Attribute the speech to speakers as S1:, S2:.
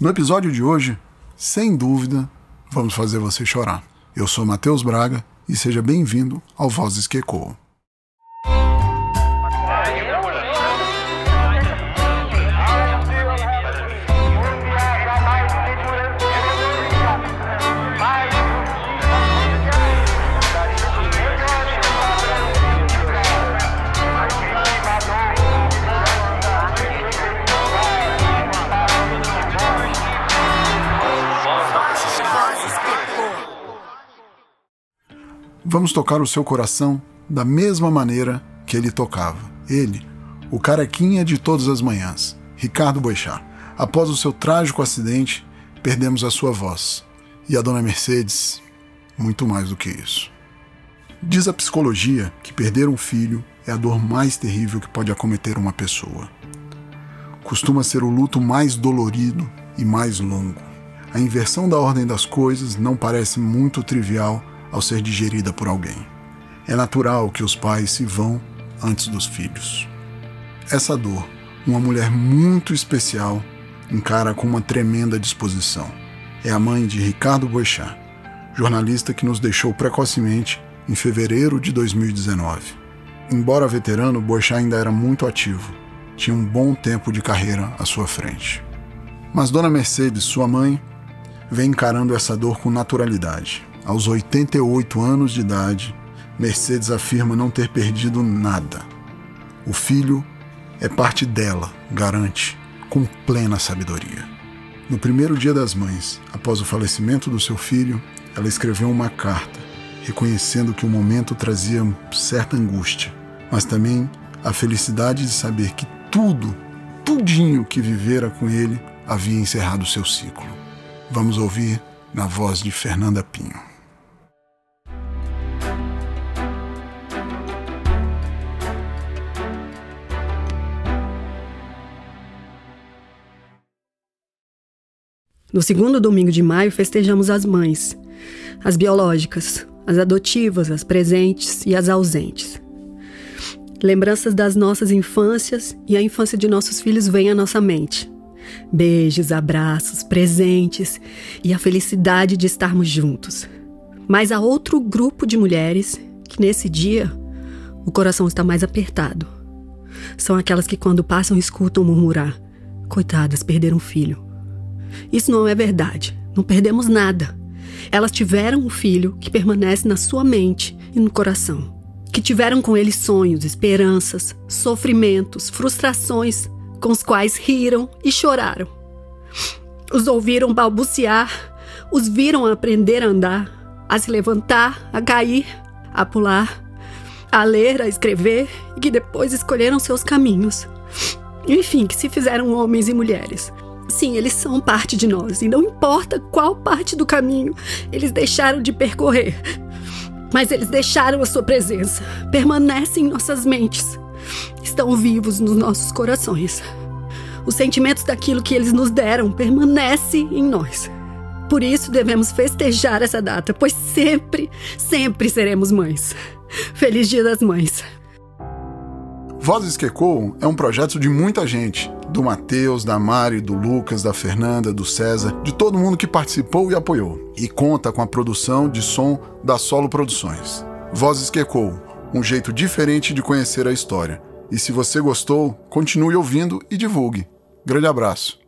S1: No episódio de hoje, sem dúvida, vamos fazer você chorar. Eu sou Matheus Braga e seja bem-vindo ao Vozes que Ecoam. Vamos tocar o seu coração da mesma maneira que ele tocava. Ele, o carequinha de todas as manhãs, Ricardo Boixá. Após o seu trágico acidente, perdemos a sua voz. E a dona Mercedes, muito mais do que isso. Diz a psicologia que perder um filho é a dor mais terrível que pode acometer uma pessoa. Costuma ser o luto mais dolorido e mais longo. A inversão da ordem das coisas não parece muito trivial ao ser digerida por alguém. É natural que os pais se vão antes dos filhos. Essa dor, uma mulher muito especial encara com uma tremenda disposição. É a mãe de Ricardo Boechat, jornalista que nos deixou precocemente em fevereiro de 2019. Embora veterano, Boechat ainda era muito ativo. Tinha um bom tempo de carreira à sua frente. Mas Dona Mercedes, sua mãe, vem encarando essa dor com naturalidade. Aos 88 anos de idade, Mercedes afirma não ter perdido nada. O filho é parte dela, garante, com plena sabedoria. No primeiro dia das mães, após o falecimento do seu filho, ela escreveu uma carta, reconhecendo que o momento trazia certa angústia, mas também a felicidade de saber que tudo, tudinho que vivera com ele havia encerrado seu ciclo. Vamos ouvir na voz de Fernanda Pinho.
S2: No segundo domingo de maio, festejamos as mães, as biológicas, as adotivas, as presentes e as ausentes. Lembranças das nossas infâncias e a infância de nossos filhos vêm à nossa mente. Beijos, abraços, presentes e a felicidade de estarmos juntos. Mas há outro grupo de mulheres que nesse dia o coração está mais apertado. São aquelas que, quando passam, escutam murmurar: Coitadas, perderam um filho. Isso não é verdade. Não perdemos nada. Elas tiveram um filho que permanece na sua mente e no coração. Que tiveram com ele sonhos, esperanças, sofrimentos, frustrações, com os quais riram e choraram. Os ouviram balbuciar, os viram aprender a andar, a se levantar, a cair, a pular, a ler, a escrever e que depois escolheram seus caminhos. Enfim, que se fizeram homens e mulheres Sim, eles são parte de nós e não importa qual parte do caminho eles deixaram de percorrer. Mas eles deixaram a sua presença, permanecem em nossas mentes, estão vivos nos nossos corações. Os sentimentos daquilo que eles nos deram permanecem em nós. Por isso devemos festejar essa data, pois sempre, sempre seremos mães. Feliz Dia das Mães!
S1: Vozes que Ecoam é um projeto de muita gente, do Matheus, da Mari, do Lucas, da Fernanda, do César, de todo mundo que participou e apoiou. E conta com a produção de som da Solo Produções. Vozes que Ecoam, um jeito diferente de conhecer a história. E se você gostou, continue ouvindo e divulgue. Grande abraço.